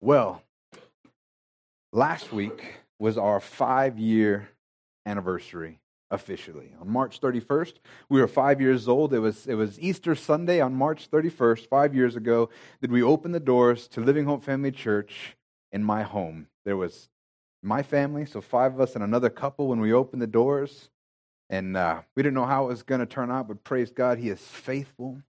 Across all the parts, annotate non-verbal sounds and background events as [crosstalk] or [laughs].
Well, last week was our five year anniversary officially. On March 31st, we were five years old. It was, it was Easter Sunday on March 31st, five years ago, that we opened the doors to Living Hope Family Church in my home. There was my family, so five of us and another couple when we opened the doors. And uh, we didn't know how it was going to turn out, but praise God, He is faithful.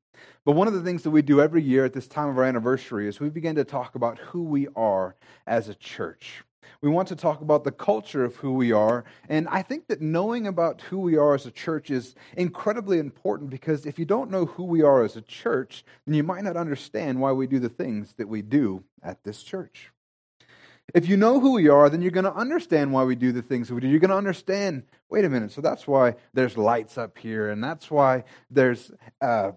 But one of the things that we do every year at this time of our anniversary is we begin to talk about who we are as a church. We want to talk about the culture of who we are. And I think that knowing about who we are as a church is incredibly important because if you don't know who we are as a church, then you might not understand why we do the things that we do at this church. If you know who we are, then you're going to understand why we do the things we do. You're going to understand, wait a minute, so that's why there's lights up here, and that's why there's uh,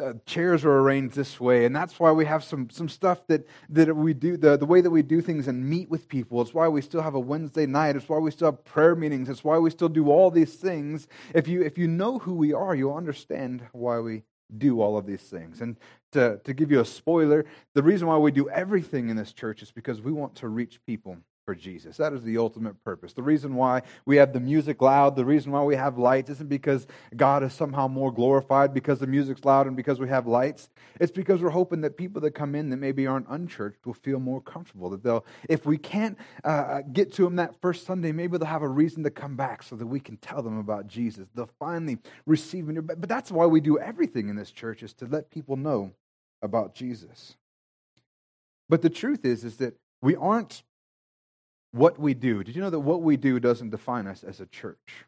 uh, chairs are arranged this way, and that's why we have some, some stuff that, that we do, the, the way that we do things and meet with people. It's why we still have a Wednesday night. It's why we still have prayer meetings. It's why we still do all these things. If you, if you know who we are, you'll understand why we do all of these things. And to, to give you a spoiler, the reason why we do everything in this church is because we want to reach people for Jesus. That is the ultimate purpose. The reason why we have the music loud, the reason why we have lights, isn't because God is somehow more glorified because the music's loud and because we have lights. It's because we're hoping that people that come in that maybe aren't unchurched will feel more comfortable. That they'll, if we can't uh, get to them that first Sunday, maybe they'll have a reason to come back so that we can tell them about Jesus. They'll finally receive him. But that's why we do everything in this church is to let people know about Jesus. But the truth is, is that we aren't what we do. Did you know that what we do doesn't define us as a church?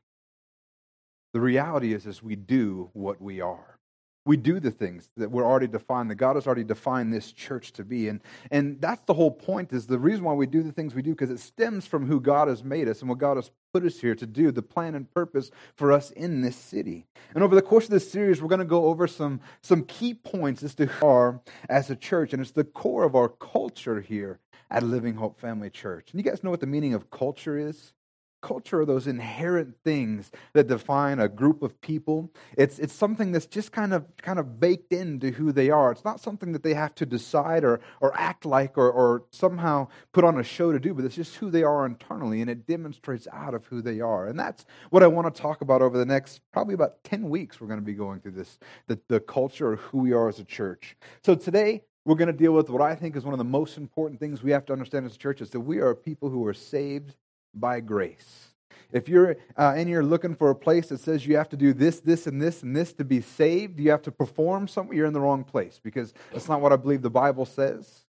The reality is, is we do what we are. We do the things that we're already defined, that God has already defined this church to be. And, and that's the whole point, is the reason why we do the things we do, because it stems from who God has made us and what God has put us here to do, the plan and purpose for us in this city. And over the course of this series, we're going to go over some, some key points as to who are as a church. And it's the core of our culture here at Living Hope Family Church. And you guys know what the meaning of culture is? Culture are those inherent things that define a group of people. It's, it's something that's just kind of, kind of baked into who they are. It's not something that they have to decide or, or act like or, or somehow put on a show to do, but it's just who they are internally, and it demonstrates out of who they are. And that's what I want to talk about over the next probably about 10 weeks. We're going to be going through this the, the culture of who we are as a church. So today, we're going to deal with what I think is one of the most important things we have to understand as a church is that we are people who are saved by grace. If you're uh, here looking for a place that says you have to do this, this, and this, and this to be saved, you have to perform something, you're in the wrong place because that's not what I believe the Bible says.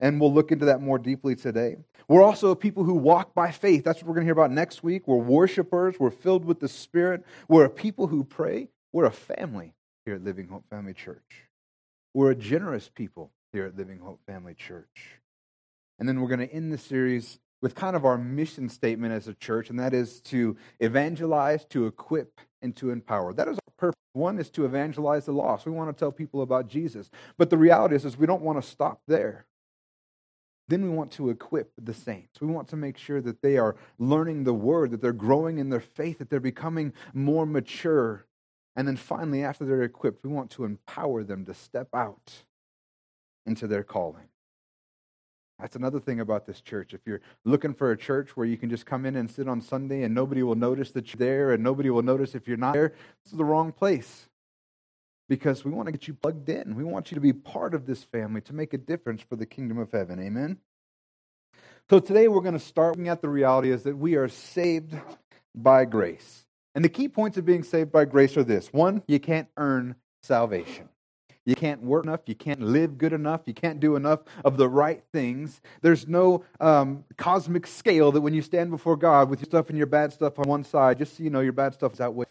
And we'll look into that more deeply today. We're also people who walk by faith. That's what we're going to hear about next week. We're worshipers. We're filled with the Spirit. We're a people who pray. We're a family here at Living Hope Family Church. We're a generous people here at Living Hope Family Church. And then we're going to end the series with kind of our mission statement as a church, and that is to evangelize, to equip, and to empower. That is our purpose. One is to evangelize the lost. We want to tell people about Jesus. But the reality is, is we don't want to stop there. Then we want to equip the saints. We want to make sure that they are learning the word, that they're growing in their faith, that they're becoming more mature and then finally, after they're equipped, we want to empower them to step out into their calling. That's another thing about this church. If you're looking for a church where you can just come in and sit on Sunday and nobody will notice that you're there and nobody will notice if you're not there, this is the wrong place. Because we want to get you plugged in. We want you to be part of this family to make a difference for the kingdom of heaven. Amen? So today we're going to start looking at the reality is that we are saved by grace. And the key points of being saved by grace are this one, you can't earn salvation. You can't work enough. You can't live good enough. You can't do enough of the right things. There's no um, cosmic scale that when you stand before God with your stuff and your bad stuff on one side, just so you know your bad stuff is outweighed.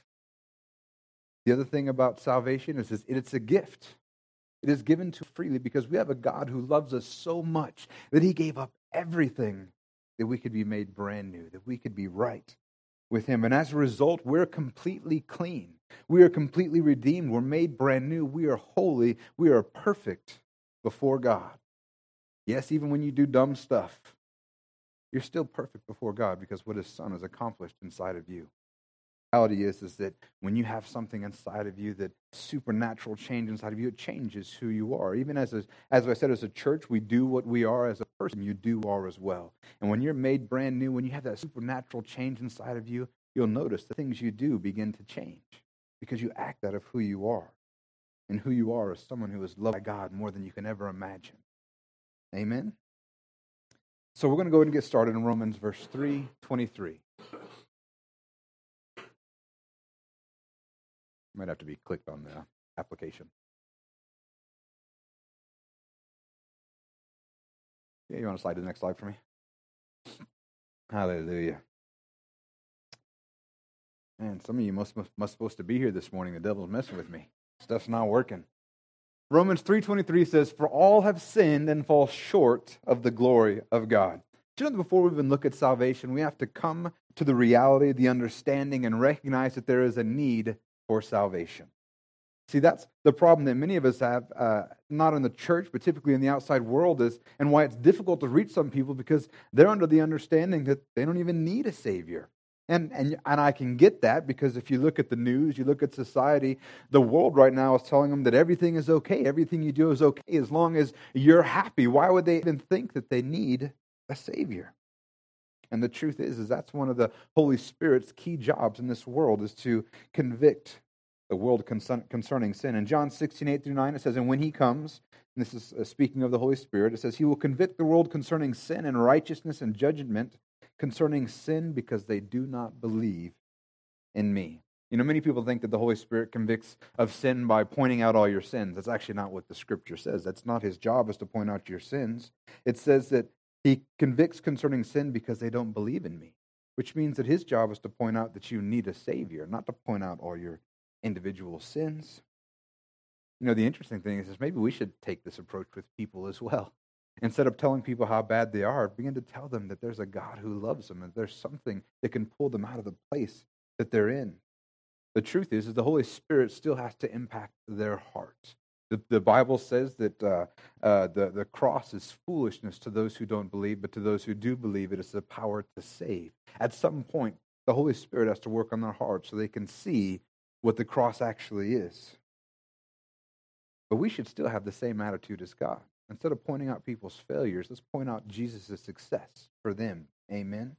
The other thing about salvation is, is it's a gift. It is given to freely because we have a God who loves us so much that he gave up everything that we could be made brand new, that we could be right with Him. And as a result, we're completely clean. We are completely redeemed. We're made brand new. We are holy. We are perfect before God. Yes, even when you do dumb stuff, you're still perfect before God because what His Son has accomplished inside of you. The reality is is that when you have something inside of you that supernatural change inside of you it changes who you are even as a, as i said as a church we do what we are as a person you do are as well and when you're made brand new when you have that supernatural change inside of you you'll notice the things you do begin to change because you act out of who you are and who you are is someone who is loved by god more than you can ever imagine amen so we're going to go ahead and get started in romans verse 3 23 Might have to be clicked on the application. Yeah, you want to slide to the next slide for me? Hallelujah. Man, some of you must, must must supposed to be here this morning. The devil's messing with me. Stuff's not working. Romans 3:23 says, "For all have sinned and fall short of the glory of God." Do you know before we even look at salvation, we have to come to the reality, the understanding, and recognize that there is a need for salvation. See, that's the problem that many of us have, uh, not in the church, but typically in the outside world, is, and why it's difficult to reach some people because they're under the understanding that they don't even need a Savior. And, and, and I can get that because if you look at the news, you look at society, the world right now is telling them that everything is okay. Everything you do is okay as long as you're happy. Why would they even think that they need a Savior? And the truth is, is that's one of the Holy Spirit's key jobs in this world is to convict the world concerning sin. In John 16, 8 through 9, it says, And when he comes, and this is uh, speaking of the Holy Spirit, it says, He will convict the world concerning sin and righteousness and judgment concerning sin because they do not believe in me. You know, many people think that the Holy Spirit convicts of sin by pointing out all your sins. That's actually not what the scripture says. That's not his job is to point out your sins. It says that he convicts concerning sin because they don't believe in me, which means that his job is to point out that you need a Savior, not to point out all your individual sins. You know, the interesting thing is, is maybe we should take this approach with people as well. Instead of telling people how bad they are, begin to tell them that there's a God who loves them and there's something that can pull them out of the place that they're in. The truth is, is the Holy Spirit still has to impact their hearts. The, the Bible says that uh, uh, the, the cross is foolishness to those who don't believe, but to those who do believe, it is the power to save. At some point, the Holy Spirit has to work on their heart so they can see what the cross actually is. But we should still have the same attitude as God. Instead of pointing out people's failures, let's point out Jesus' success for them. Amen.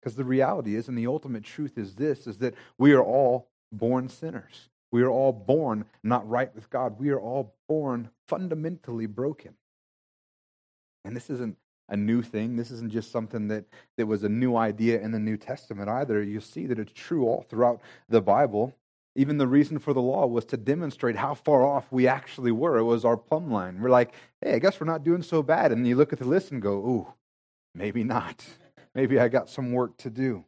Because the reality is, and the ultimate truth is this, is that we are all born sinners. We are all born not right with God. We are all born fundamentally broken. And this isn't a new thing. This isn't just something that, that was a new idea in the New Testament either. You see that it's true all throughout the Bible. Even the reason for the law was to demonstrate how far off we actually were. It was our plumb line. We're like, hey, I guess we're not doing so bad. And you look at the list and go, ooh, maybe not. [laughs] Maybe I got some work to do.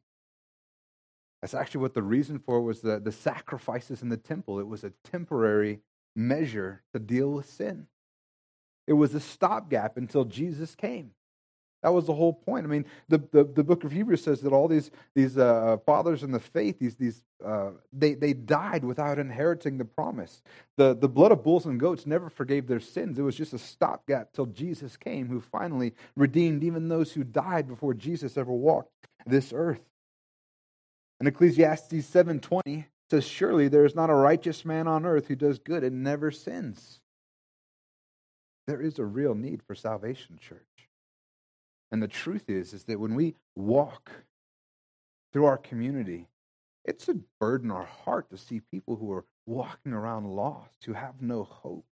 That's actually what the reason for was the, the sacrifices in the temple. It was a temporary measure to deal with sin. It was a stopgap until Jesus came. That was the whole point. I mean, the, the, the book of Hebrews says that all these, these uh, fathers in the faith, these, these, uh, they, they died without inheriting the promise. The, the blood of bulls and goats never forgave their sins. It was just a stopgap till Jesus came, who finally redeemed even those who died before Jesus ever walked this earth. And Ecclesiastes 7:20 says, "Surely there is not a righteous man on earth who does good and never sins." There is a real need for salvation, church. And the truth is is that when we walk through our community, it's a burden our heart to see people who are walking around lost, who have no hope.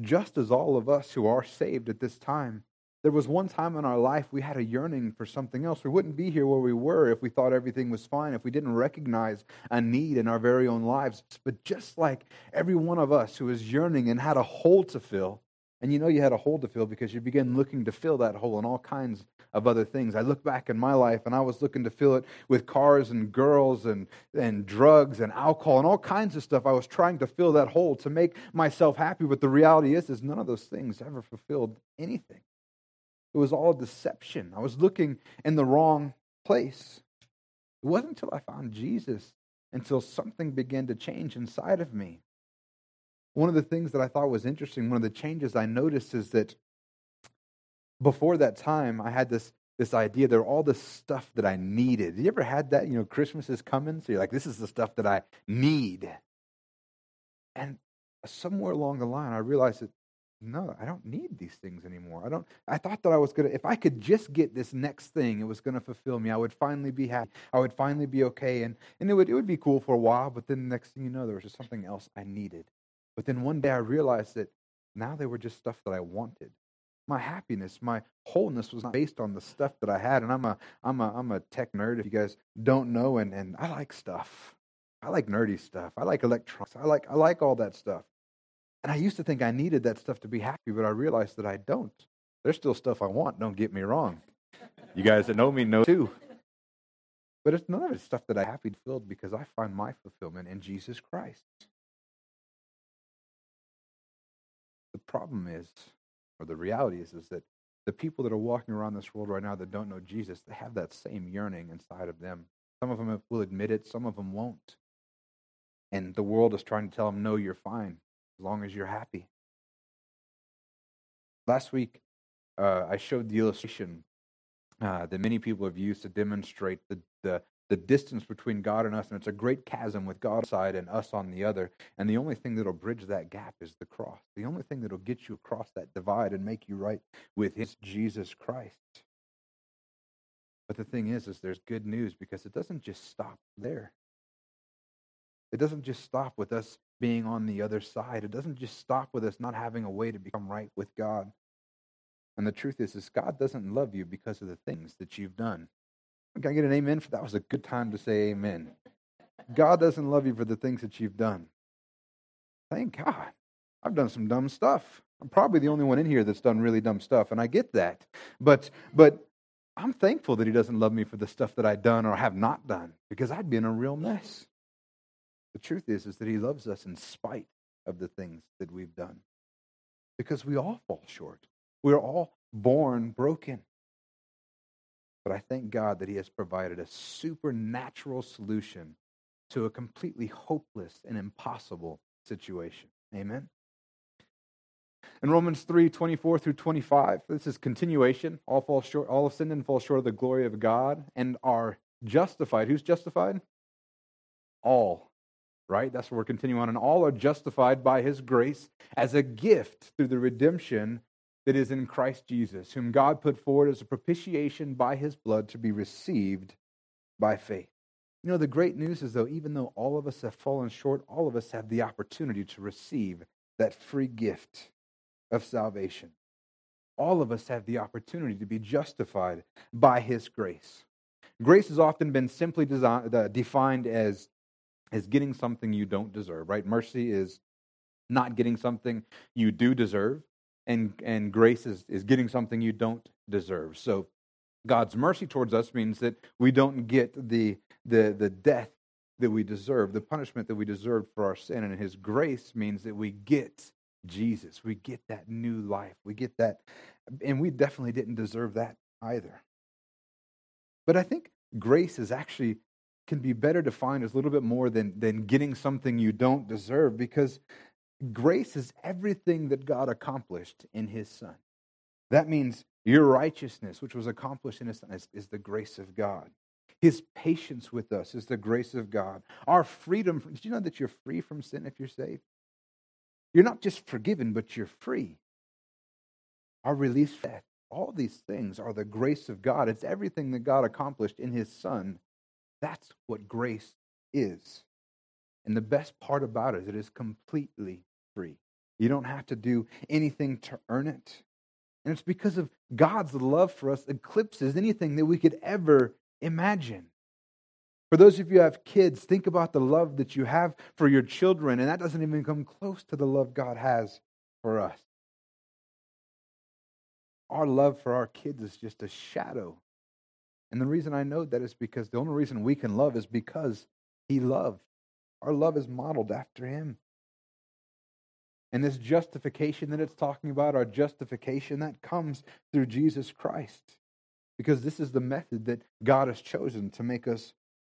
Just as all of us who are saved at this time there was one time in our life we had a yearning for something else. We wouldn't be here where we were if we thought everything was fine, if we didn't recognize a need in our very own lives. But just like every one of us who was yearning and had a hole to fill, and you know you had a hole to fill because you began looking to fill that hole in all kinds of other things. I look back in my life and I was looking to fill it with cars and girls and, and drugs and alcohol and all kinds of stuff. I was trying to fill that hole to make myself happy. But the reality is, is none of those things ever fulfilled anything. It was all deception. I was looking in the wrong place. It wasn't until I found Jesus until something began to change inside of me. One of the things that I thought was interesting, one of the changes I noticed is that before that time, I had this this idea that all the stuff that I needed. You ever had that? You know, Christmas is coming, so you're like, this is the stuff that I need. And somewhere along the line, I realized that no, I don't need these things anymore. I don't I thought that I was to if I could just get this next thing, it was to fulfill me. I would finally be happy. I would finally be okay and and it would it would be cool for a while, but then the next thing you know there was just something else I needed. But then one day I realized that now they were just stuff that I wanted. My happiness, my wholeness was not based on the stuff that I had. And I'm a I'm a I'm a tech nerd if you guys don't know and, and I like stuff. I like nerdy stuff. I like electronics. I like I like all that stuff. And I used to think I needed that stuff to be happy, but I realized that I don't. There's still stuff I want, don't get me wrong. You guys that know me know too. But it's none of it's stuff that I happy filled because I find my fulfillment in Jesus Christ. The problem is, or the reality is, is that the people that are walking around this world right now that don't know Jesus, they have that same yearning inside of them. Some of them will admit it, some of them won't. And the world is trying to tell them, no, you're fine as long as you're happy. Last week, uh, I showed the illustration uh, that many people have used to demonstrate the, the, the distance between God and us, and it's a great chasm with God side and us on the other. And the only thing that'll bridge that gap is the cross. The only thing that'll get you across that divide and make you right with His Jesus Christ. But the thing is, is there's good news because it doesn't just stop there. It doesn't just stop with us being on the other side. It doesn't just stop with us not having a way to become right with God. And the truth is, is God doesn't love you because of the things that you've done. Can I get an amen? For that was a good time to say amen. God doesn't love you for the things that you've done. Thank God. I've done some dumb stuff. I'm probably the only one in here that's done really dumb stuff, and I get that. But but I'm thankful that he doesn't love me for the stuff that I've done or have not done, because I'd be in a real mess. The truth is, is that he loves us in spite of the things that we've done. Because we all fall short. We're all born broken. But I thank God that he has provided a supernatural solution to a completely hopeless and impossible situation. Amen. In Romans 3, 24 through 25, this is continuation. All fall short, all have sinned and fall short of the glory of God and are justified. Who's justified? All right? That's what we're continuing on. And all are justified by his grace as a gift through the redemption that is in Christ Jesus, whom God put forward as a propitiation by his blood to be received by faith. You know, the great news is, though, even though all of us have fallen short, all of us have the opportunity to receive that free gift of salvation. All of us have the opportunity to be justified by his grace. Grace has often been simply designed, uh, defined as is getting something you don't deserve, right? Mercy is not getting something you do deserve, and, and grace is, is getting something you don't deserve. So God's mercy towards us means that we don't get the, the, the death that we deserve, the punishment that we deserve for our sin. And His grace means that we get Jesus. We get that new life. We get that. And we definitely didn't deserve that either. But I think grace is actually can be better defined as a little bit more than, than getting something you don't deserve because grace is everything that God accomplished in his son. That means your righteousness, which was accomplished in his son, is, is the grace of God. His patience with us is the grace of God. Our freedom, from, did you know that you're free from sin if you're saved? You're not just forgiven, but you're free. Our release from death, all these things are the grace of God. It's everything that God accomplished in his son that's what grace is. And the best part about it is it is completely free. You don't have to do anything to earn it. And it's because of God's love for us eclipses anything that we could ever imagine. For those of you who have kids, think about the love that you have for your children, and that doesn't even come close to the love God has for us. Our love for our kids is just a shadow and the reason I know that is because the only reason we can love is because He loved. Our love is modeled after Him. And this justification that it's talking about, our justification, that comes through Jesus Christ. Because this is the method that God has chosen to make us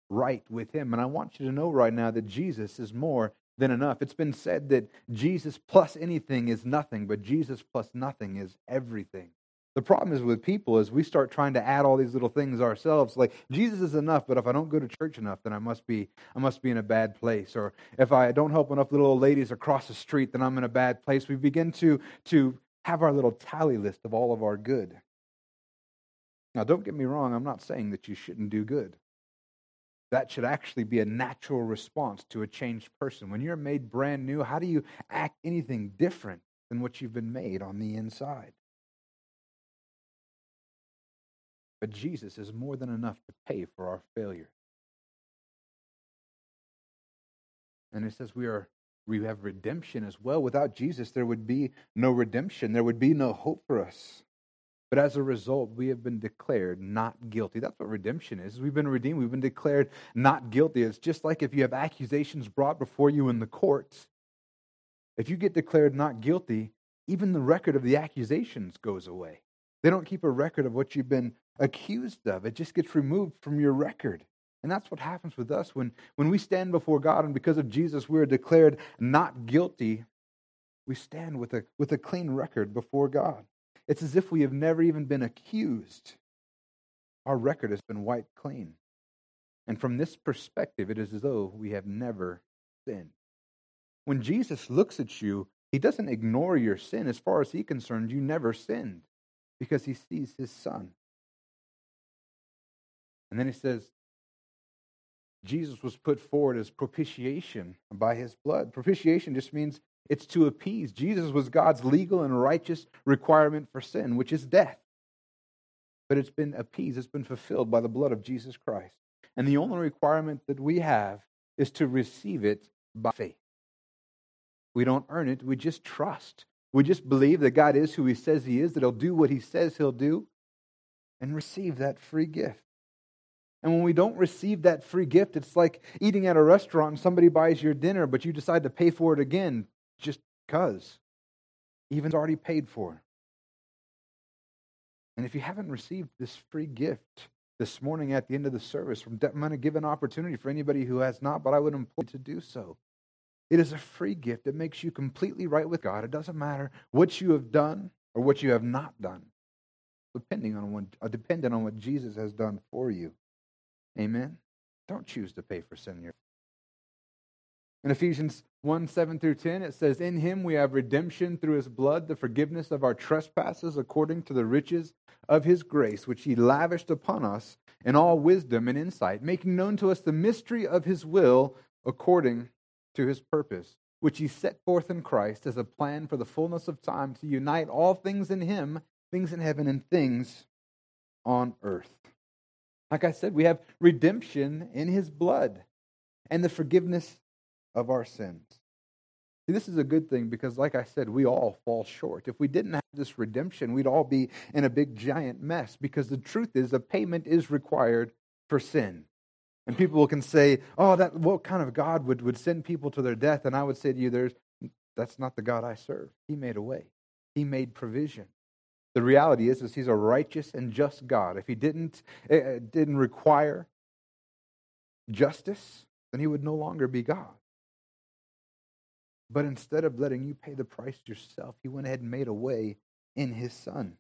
right with Him. And I want you to know right now that Jesus is more than enough. It's been said that Jesus plus anything is nothing, but Jesus plus nothing is everything. The problem is with people is we start trying to add all these little things ourselves. Like Jesus is enough, but if I don't go to church enough, then I must be I must be in a bad place. Or if I don't help enough little old ladies across the street, then I'm in a bad place. We begin to to have our little tally list of all of our good. Now, don't get me wrong. I'm not saying that you shouldn't do good. That should actually be a natural response to a changed person. When you're made brand new, how do you act anything different than what you've been made on the inside? But Jesus is more than enough to pay for our failure. And it says we are we have redemption as well. Without Jesus, there would be no redemption. There would be no hope for us. But as a result, we have been declared not guilty. That's what redemption is. We've been redeemed. We've been declared not guilty. It's just like if you have accusations brought before you in the courts. If you get declared not guilty, even the record of the accusations goes away. They don't keep a record of what you've been accused of. It just gets removed from your record. And that's what happens with us when, when we stand before God and because of Jesus we are declared not guilty. We stand with a, with a clean record before God. It's as if we have never even been accused. Our record has been wiped clean. And from this perspective, it is as though we have never sinned. When Jesus looks at you, he doesn't ignore your sin. As far as he's concerned, you never sinned because he sees his son. And then he says, Jesus was put forward as propitiation by his blood. Propitiation just means it's to appease. Jesus was God's legal and righteous requirement for sin, which is death. But it's been appeased, it's been fulfilled by the blood of Jesus Christ. And the only requirement that we have is to receive it by faith. We don't earn it, we just trust. We just believe that God is who he says he is, that he'll do what he says he'll do, and receive that free gift. And when we don't receive that free gift, it's like eating at a restaurant and somebody buys your dinner, but you decide to pay for it again just because. Even it's already paid for. And if you haven't received this free gift this morning at the end of the service, I'm going to give an opportunity for anybody who has not, but I would implore you to do so. It is a free gift. It makes you completely right with God. It doesn't matter what you have done or what you have not done, depending on what, uh, dependent on what Jesus has done for you. Amen. Don't choose to pay for sin. In Ephesians 1 7 through 10, it says, In him we have redemption through his blood, the forgiveness of our trespasses according to the riches of his grace, which he lavished upon us in all wisdom and insight, making known to us the mystery of his will according to his purpose, which he set forth in Christ as a plan for the fullness of time to unite all things in him, things in heaven and things on earth. Like I said, we have redemption in his blood and the forgiveness of our sins. See, this is a good thing because, like I said, we all fall short. If we didn't have this redemption, we'd all be in a big, giant mess because the truth is a payment is required for sin. And people can say, oh, that what kind of God would, would send people to their death? And I would say to you, there's, that's not the God I serve. He made a way, He made provision. The reality is, is he's a righteous and just God. If he didn't, uh, didn't require justice, then he would no longer be God. But instead of letting you pay the price yourself, he went ahead and made a way in his son.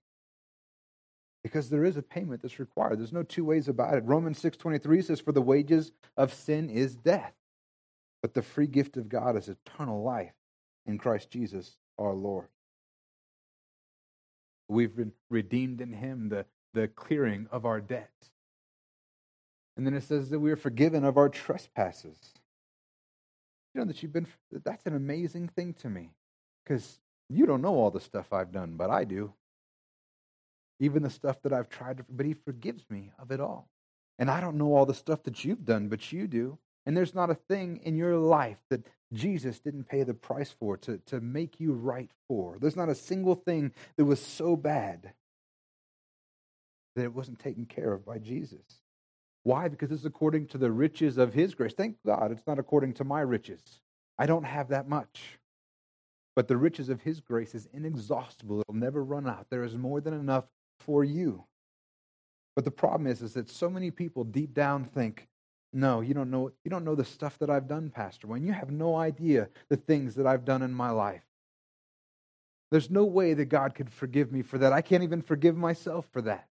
Because there is a payment that's required. There's no two ways about it. Romans 6:23 says for the wages of sin is death, but the free gift of God is eternal life in Christ Jesus our Lord. We've been redeemed in him, the, the clearing of our debt. And then it says that we are forgiven of our trespasses. You know that you've been, that's an amazing thing to me because you don't know all the stuff I've done, but I do. Even the stuff that I've tried to, but He forgives me of it all. And I don't know all the stuff that you've done, but you do. And there's not a thing in your life that Jesus didn't pay the price for to, to make you right for. There's not a single thing that was so bad that it wasn't taken care of by Jesus. Why? Because it's according to the riches of his grace. Thank God it's not according to my riches. I don't have that much. But the riches of his grace is inexhaustible. It'll never run out. There is more than enough for you. But the problem is, is that so many people deep down think, no, you don't know you don't know the stuff that I've done, Pastor Wayne. You have no idea the things that I've done in my life. There's no way that God could forgive me for that. I can't even forgive myself for that.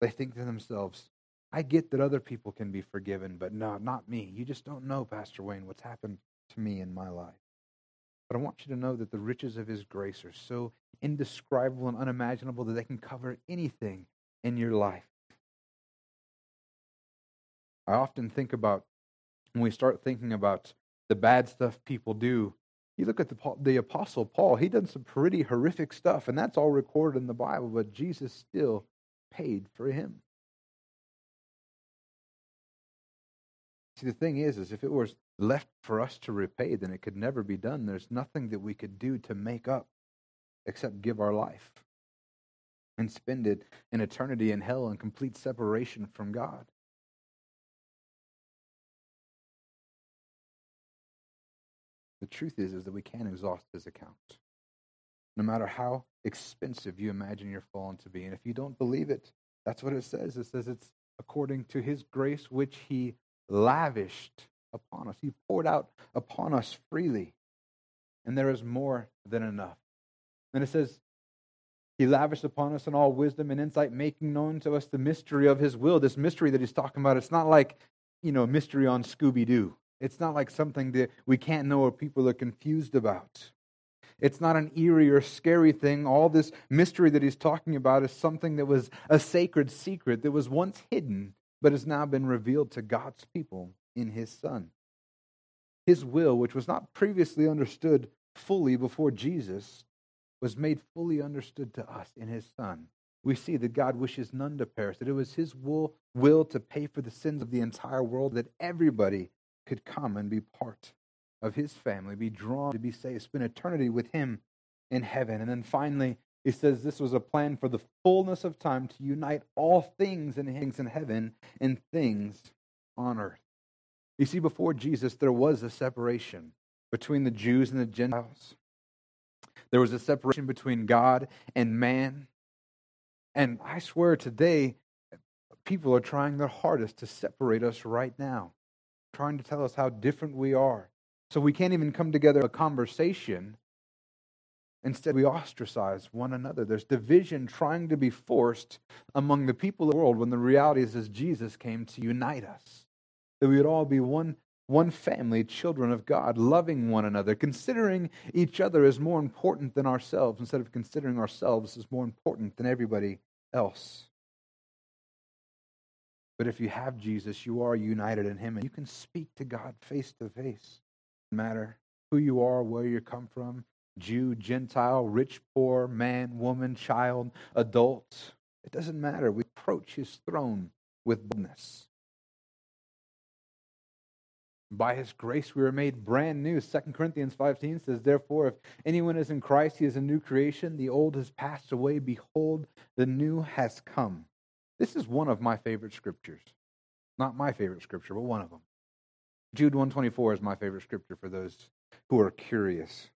They think to themselves, I get that other people can be forgiven, but no, not me. You just don't know, Pastor Wayne, what's happened to me in my life. But I want you to know that the riches of His grace are so indescribable and unimaginable that they can cover anything in your life. I often think about when we start thinking about the bad stuff people do. You look at the, the Apostle Paul, he done some pretty horrific stuff, and that's all recorded in the Bible, but Jesus still paid for him. See, the thing is, is if it was left for us to repay, then it could never be done. There's nothing that we could do to make up except give our life and spend it in eternity in hell in complete separation from God. The truth is, is that we can't exhaust his account. No matter how expensive you imagine your fallen to be. And if you don't believe it, that's what it says. It says it's according to his grace, which he lavished upon us. He poured out upon us freely. And there is more than enough. And it says, He lavished upon us in all wisdom and insight, making known to us the mystery of His will. This mystery that He's talking about, it's not like, you know, mystery on Scooby Doo. It's not like something that we can't know or people are confused about. It's not an eerie or scary thing. All this mystery that he's talking about is something that was a sacred secret that was once hidden, but has now been revealed to God's people in his Son. His will, which was not previously understood fully before Jesus, was made fully understood to us in his Son. We see that God wishes none to perish, that it was his will, will to pay for the sins of the entire world, that everybody could come and be part of his family, be drawn to be saved, spend eternity with him in heaven. And then finally, he says this was a plan for the fullness of time to unite all things in things in heaven and things on earth. You see, before Jesus, there was a separation between the Jews and the Gentiles. There was a separation between God and man. And I swear today, people are trying their hardest to separate us right now trying to tell us how different we are. So we can't even come together a conversation. Instead, we ostracize one another. There's division trying to be forced among the people of the world when the reality is, as Jesus came to unite us. That we would all be one, one family, children of God, loving one another, considering each other as more important than ourselves instead of considering ourselves as more important than everybody else. But if you have Jesus, you are united in Him and you can speak to God face to face. No matter who you are, where you come from Jew, Gentile, rich, poor, man, woman, child, adult. It doesn't matter. We approach His throne with boldness. By his grace we were made brand new. 2 Corinthians 15 says, Therefore, if anyone is in Christ, he is a new creation. The old has passed away. Behold, the new has come. This is one of my favorite scriptures. Not my favorite scripture, but one of them. Jude 124 is my favorite scripture for those who are curious.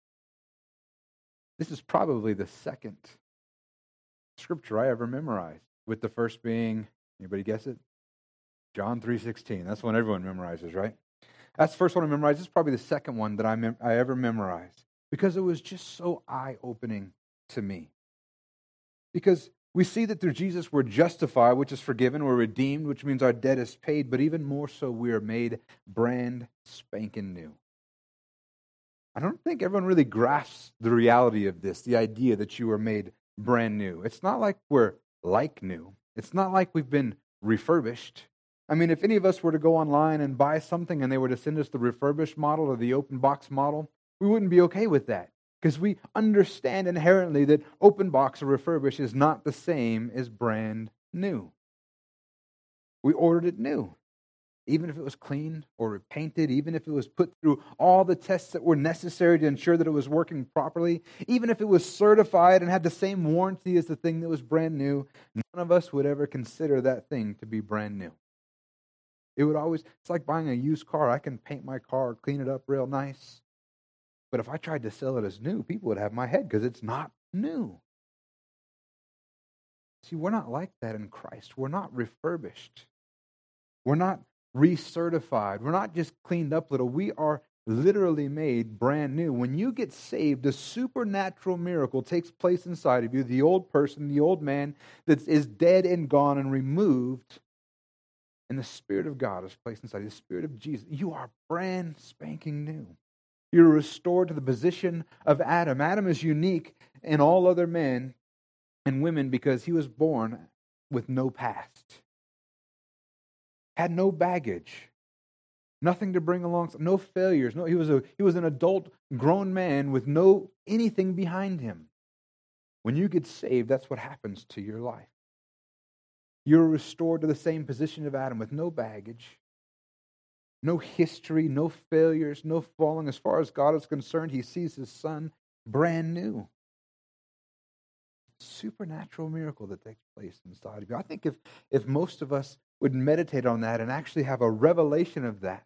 This is probably the second scripture I ever memorized, with the first being, anybody guess it? John 3.16. That's one everyone memorizes, right? That's the first one I memorized. Is probably the second one that I, mem- I ever memorized because it was just so eye-opening to me. Because we see that through Jesus we're justified, which is forgiven, we're redeemed, which means our debt is paid, but even more so, we are made brand spanking new. I don't think everyone really grasps the reality of this, the idea that you are made brand new. It's not like we're like new, it's not like we've been refurbished. I mean, if any of us were to go online and buy something and they were to send us the refurbished model or the open box model, we wouldn't be okay with that because we understand inherently that open box or refurbished is not the same as brand new. We ordered it new. Even if it was cleaned or repainted, even if it was put through all the tests that were necessary to ensure that it was working properly, even if it was certified and had the same warranty as the thing that was brand new, none of us would ever consider that thing to be brand new. It would always, it's like buying a used car. I can paint my car, clean it up real nice. But if I tried to sell it as new, people would have my head because it's not new. See, we're not like that in Christ. We're not refurbished. We're not recertified. We're not just cleaned up little. We are literally made brand new. When you get saved, a supernatural miracle takes place inside of you. The old person, the old man that is dead and gone and removed, and the Spirit of God is placed inside you, the Spirit of Jesus. You are brand spanking new. You're restored to the position of Adam. Adam is unique in all other men and women because he was born with no past, had no baggage nothing to bring along, no failures. No, he was a he was an adult, grown man with no anything behind him. When you get saved, that's what happens to your life. You're restored to the same position of Adam with no baggage, no history, no failures, no falling. As far as God is concerned, he sees his son brand new. Supernatural miracle that takes place inside of you. I think if, if most of us would meditate on that and actually have a revelation of that.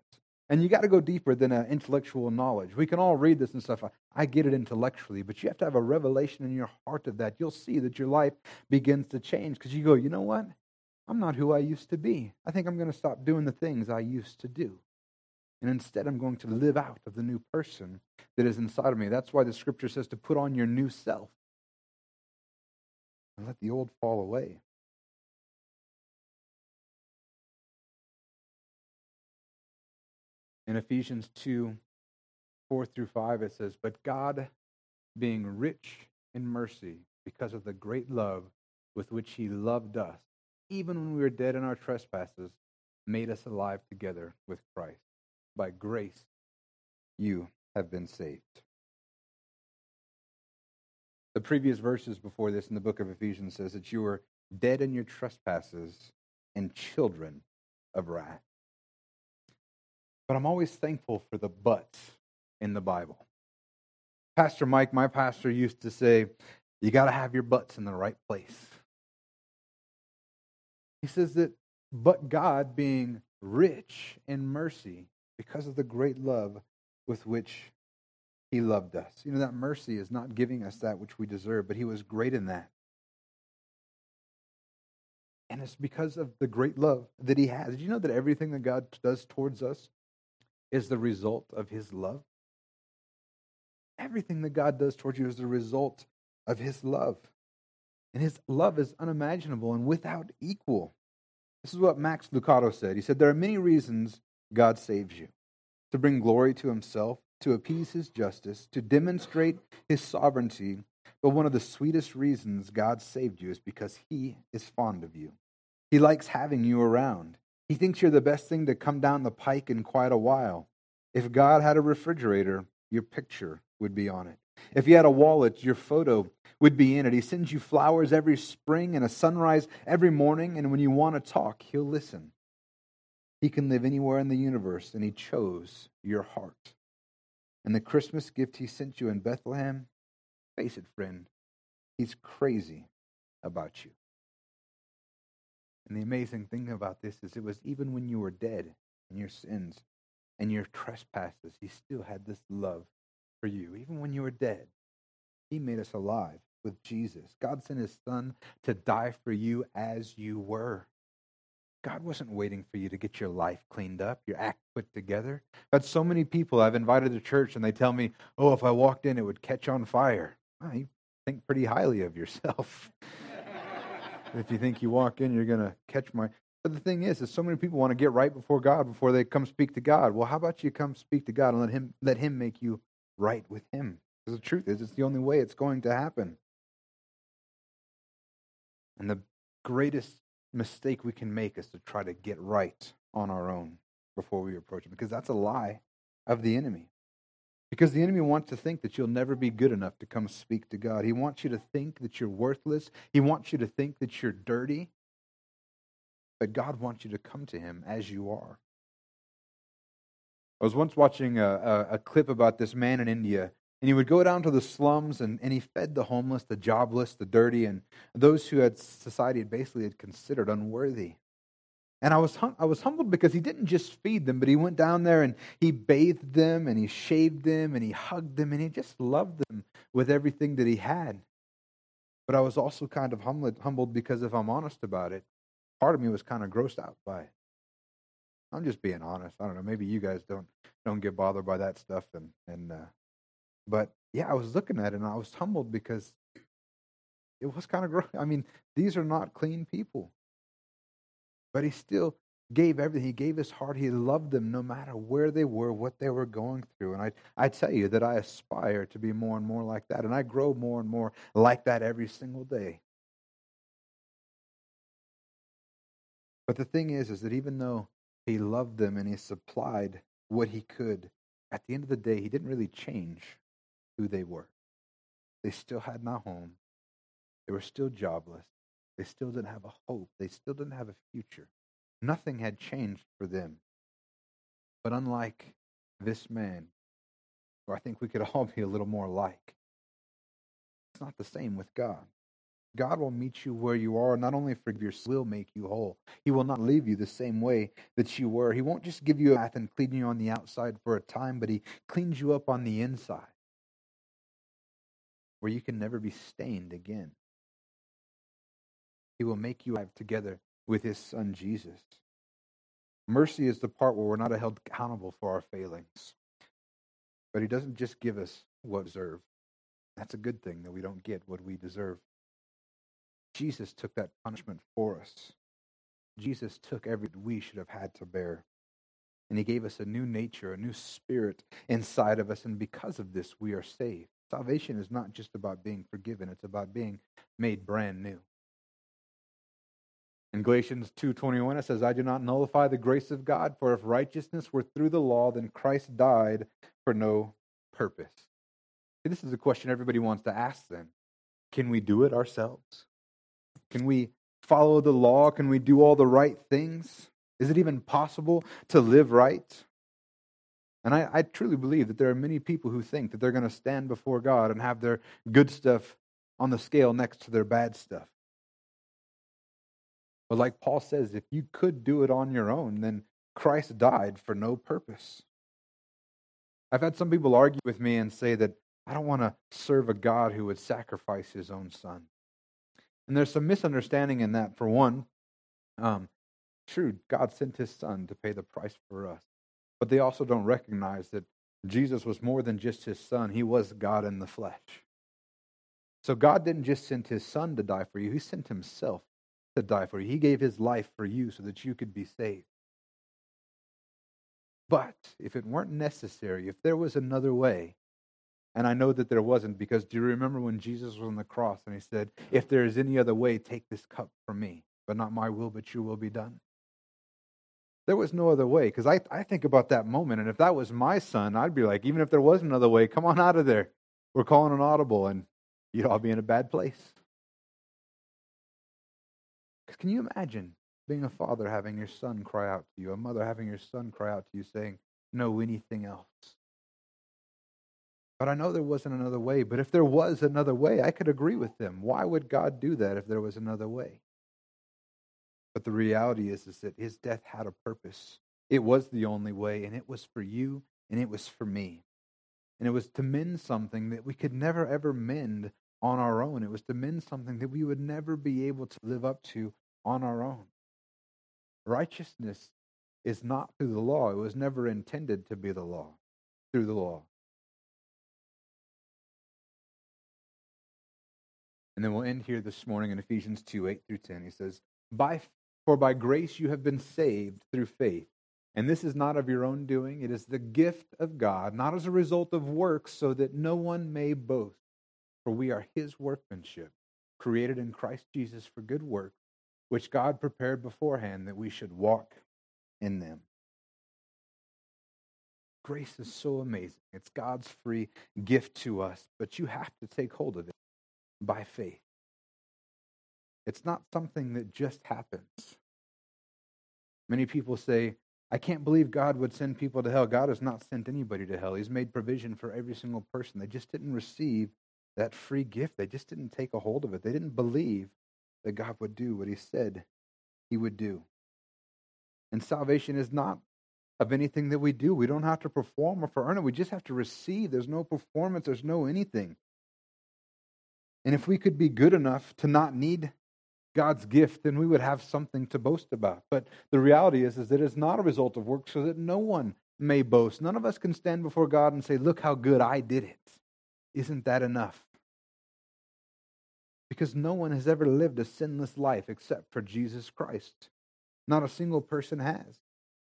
And you got to go deeper than intellectual knowledge. We can all read this and stuff. I get it intellectually, but you have to have a revelation in your heart of that. You'll see that your life begins to change because you go, you know what? I'm not who I used to be. I think I'm going to stop doing the things I used to do. And instead, I'm going to live out of the new person that is inside of me. That's why the scripture says to put on your new self and let the old fall away. In Ephesians 2 4 through 5, it says, But God, being rich in mercy, because of the great love with which He loved us, even when we were dead in our trespasses, made us alive together with Christ. By grace, you have been saved. The previous verses before this in the book of Ephesians says that you were dead in your trespasses and children of wrath. But I'm always thankful for the buts in the Bible. Pastor Mike, my pastor, used to say, You got to have your butts in the right place. He says that, but God, being rich in mercy, because of the great love with which he loved us. You know, that mercy is not giving us that which we deserve, but he was great in that. And it's because of the great love that he has. Did you know that everything that God does towards us is the result of his love. Everything that God does towards you is the result of his love. And his love is unimaginable and without equal. This is what Max Lucado said. He said, There are many reasons God saves you to bring glory to himself, to appease his justice, to demonstrate his sovereignty. But one of the sweetest reasons God saved you is because he is fond of you. He likes having you around. He thinks you're the best thing to come down the pike in quite a while. If God had a refrigerator, your picture would be on it. If he had a wallet, your photo would be in it. He sends you flowers every spring and a sunrise every morning, and when you want to talk, he'll listen. He can live anywhere in the universe, and he chose your heart. And the Christmas gift he sent you in Bethlehem, face it, friend, he's crazy about you. And the amazing thing about this is it was even when you were dead in your sins and your trespasses, he still had this love for you. Even when you were dead, he made us alive with Jesus. God sent his son to die for you as you were. God wasn't waiting for you to get your life cleaned up, your act put together. I've had so many people I've invited to church and they tell me, oh, if I walked in, it would catch on fire. Oh, you think pretty highly of yourself. [laughs] if you think you walk in, you're going to catch my. But the thing is, is so many people want to get right before God before they come speak to God. Well, how about you come speak to God and let Him let Him make you right with Him? Because the truth is, it's the only way it's going to happen. And the greatest mistake we can make is to try to get right on our own before we approach Him, because that's a lie of the enemy. Because the enemy wants to think that you'll never be good enough to come speak to God. He wants you to think that you're worthless. He wants you to think that you're dirty. But God wants you to come to Him as you are. I was once watching a, a, a, clip about this man in India, and he would go down to the slums and, and he fed the homeless, the jobless, the dirty, and those who had society had basically had considered unworthy. And I was, hum- I was humbled because he didn't just feed them, but he went down there and he bathed them and he shaved them and he hugged them and he just loved them with everything that he had. But I was also kind of humbled, humbled because if I'm honest about it, part of me was kind of grossed out by it. I'm just being honest. I don't know. Maybe you guys don't don't get bothered by that stuff, and and uh, but yeah, I was looking at it and I was humbled because it was kind of gross. [laughs] I mean, these are not clean people, but he still gave everything. He gave his heart. He loved them no matter where they were, what they were going through. And I, I tell you that I aspire to be more and more like that. And I grow more and more like that every single day. But the thing is, is that even though he loved them and he supplied what he could, at the end of the day, he didn't really change who they were. They still had no home. They were still jobless. They still didn't have a hope. They still didn't have a future. Nothing had changed for them. But unlike this man, who I think we could [laughs] all be a little more like, it's not the same with God. God will meet you where you are, not only for your will make you whole. He will not leave you the same way that you were. He won't just give you a bath and clean you on the outside for a time, but he cleans you up on the inside where you can never be stained again. He will make you live together with his son Jesus. Mercy is the part where we're not held accountable for our failings. But he doesn't just give us what we deserve. That's a good thing that we don't get what we deserve. Jesus took that punishment for us. Jesus took every we should have had to bear. And he gave us a new nature, a new spirit inside of us. And because of this, we are saved. Salvation is not just about being forgiven, it's about being made brand new. In Galatians 2:21 it says, "I do not nullify the grace of God, for if righteousness were through the law, then Christ died for no purpose." See, this is a question everybody wants to ask then. Can we do it ourselves? Can we follow the law? Can we do all the right things? Is it even possible to live right? And I, I truly believe that there are many people who think that they're going to stand before God and have their good stuff on the scale next to their bad stuff. But like Paul says, if you could do it on your own, then Christ died for no purpose. I've had some people argue with me and say that I don't want to serve a God who would sacrifice his own son. And there's some misunderstanding in that. For one, um, true, God sent his son to pay the price for us. But they also don't recognize that Jesus was more than just his son, he was God in the flesh. So God didn't just send his son to die for you, he sent himself to die for you. He gave his life for you so that you could be saved. But if it weren't necessary, if there was another way, and I know that there wasn't, because do you remember when Jesus was on the cross and he said, If there is any other way, take this cup from me, but not my will, but your will be done? There was no other way. Because I, I think about that moment, and if that was my son, I'd be like, even if there was another way, come on out of there. We're calling an audible, and you'd all be in a bad place. Because can you imagine being a father having your son cry out to you, a mother having your son cry out to you saying, no, anything else? But I know there wasn't another way. But if there was another way, I could agree with them. Why would God do that if there was another way? But the reality is, is that his death had a purpose. It was the only way, and it was for you, and it was for me. And it was to mend something that we could never, ever mend on our own. It was to mend something that we would never be able to live up to on our own. Righteousness is not through the law, it was never intended to be the law, through the law. And then we'll end here this morning in Ephesians 2 8 through 10. He says, By for by grace you have been saved through faith. And this is not of your own doing, it is the gift of God, not as a result of works, so that no one may boast. For we are his workmanship, created in Christ Jesus for good works, which God prepared beforehand that we should walk in them. Grace is so amazing. It's God's free gift to us, but you have to take hold of it by faith. It's not something that just happens. Many people say, I can't believe God would send people to hell. God has not sent anybody to hell. He's made provision for every single person. They just didn't receive that free gift. They just didn't take a hold of it. They didn't believe that God would do what He said He would do. And salvation is not of anything that we do. We don't have to perform or for earn it. We just have to receive. There's no performance, there's no anything. And if we could be good enough to not need God's gift, then we would have something to boast about. But the reality is, is that it's not a result of work so that no one may boast. None of us can stand before God and say, Look how good I did it. Isn't that enough? Because no one has ever lived a sinless life except for Jesus Christ. Not a single person has.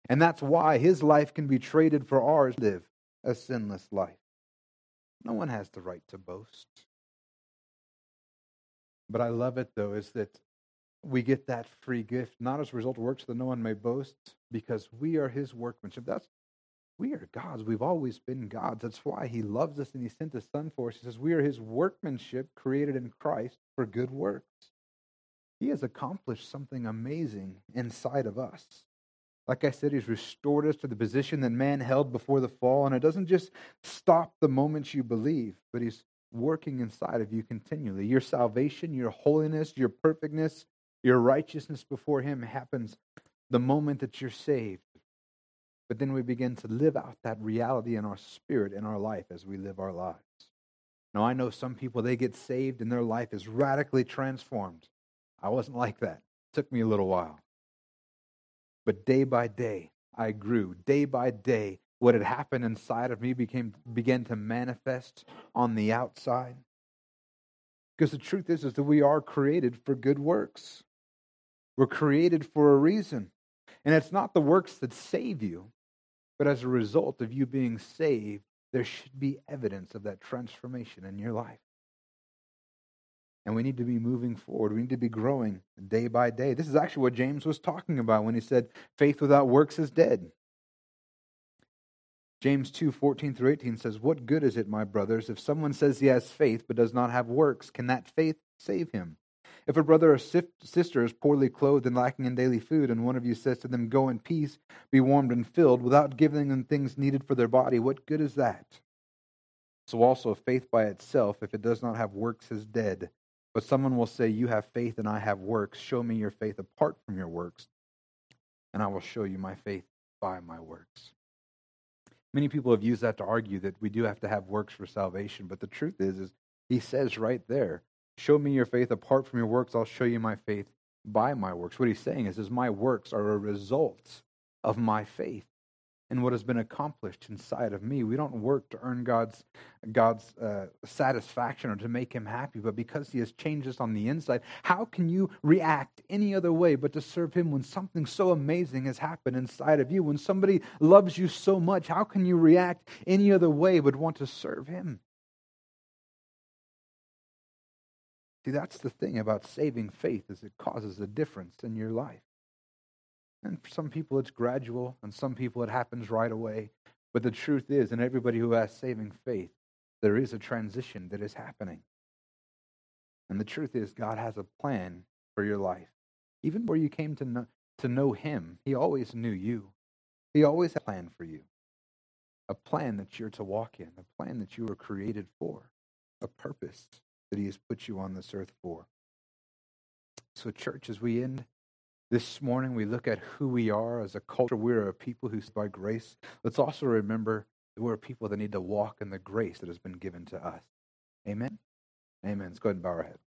And that's why his life can be traded for ours, live a sinless life. No one has the right to boast. But I love it, though, is that we get that free gift, not as a result of works that no one may boast, because we are his workmanship. That's we are God's. We've always been God's. That's why He loves us and He sent His Son for us. He says, We are His workmanship created in Christ for good works. He has accomplished something amazing inside of us. Like I said, He's restored us to the position that man held before the fall. And it doesn't just stop the moment you believe, but He's working inside of you continually. Your salvation, your holiness, your perfectness, your righteousness before Him happens the moment that you're saved. But then we begin to live out that reality in our spirit, in our life, as we live our lives. Now, I know some people, they get saved and their life is radically transformed. I wasn't like that. It took me a little while. But day by day, I grew. Day by day, what had happened inside of me became began to manifest on the outside. Because the truth is, is that we are created for good works. We're created for a reason. And it's not the works that save you, but as a result of you being saved, there should be evidence of that transformation in your life. And we need to be moving forward. We need to be growing day by day. This is actually what James was talking about when he said, faith without works is dead. James 2 14 through 18 says, What good is it, my brothers, if someone says he has faith but does not have works? Can that faith save him? If a brother or sister is poorly clothed and lacking in daily food, and one of you says to them, Go in peace, be warmed and filled, without giving them things needed for their body, what good is that? So also, faith by itself, if it does not have works, is dead. But someone will say, You have faith and I have works. Show me your faith apart from your works, and I will show you my faith by my works. Many people have used that to argue that we do have to have works for salvation, but the truth is, is he says right there, Show me your faith apart from your works, I'll show you my faith by my works. What he's saying is, is my works are a result of my faith and what has been accomplished inside of me. We don't work to earn God's God's uh, satisfaction or to make Him happy, but because He has changed us on the inside, how can you react any other way but to serve Him when something so amazing has happened inside of you? When somebody loves you so much, how can you react any other way but want to serve Him? See, that's the thing about saving faith is it causes a difference in your life. And for some people it's gradual, and some people it happens right away. But the truth is, in everybody who has saving faith, there is a transition that is happening. And the truth is, God has a plan for your life. Even where you came to know, to know Him, He always knew you. He always had a plan for you. A plan that you're to walk in, a plan that you were created for, a purpose that He has put you on this earth for. So, church, as we end this morning, we look at who we are as a culture. We're a people who, by grace, let's also remember that we're a people that need to walk in the grace that has been given to us. Amen? Amen. Let's go ahead and bow our heads.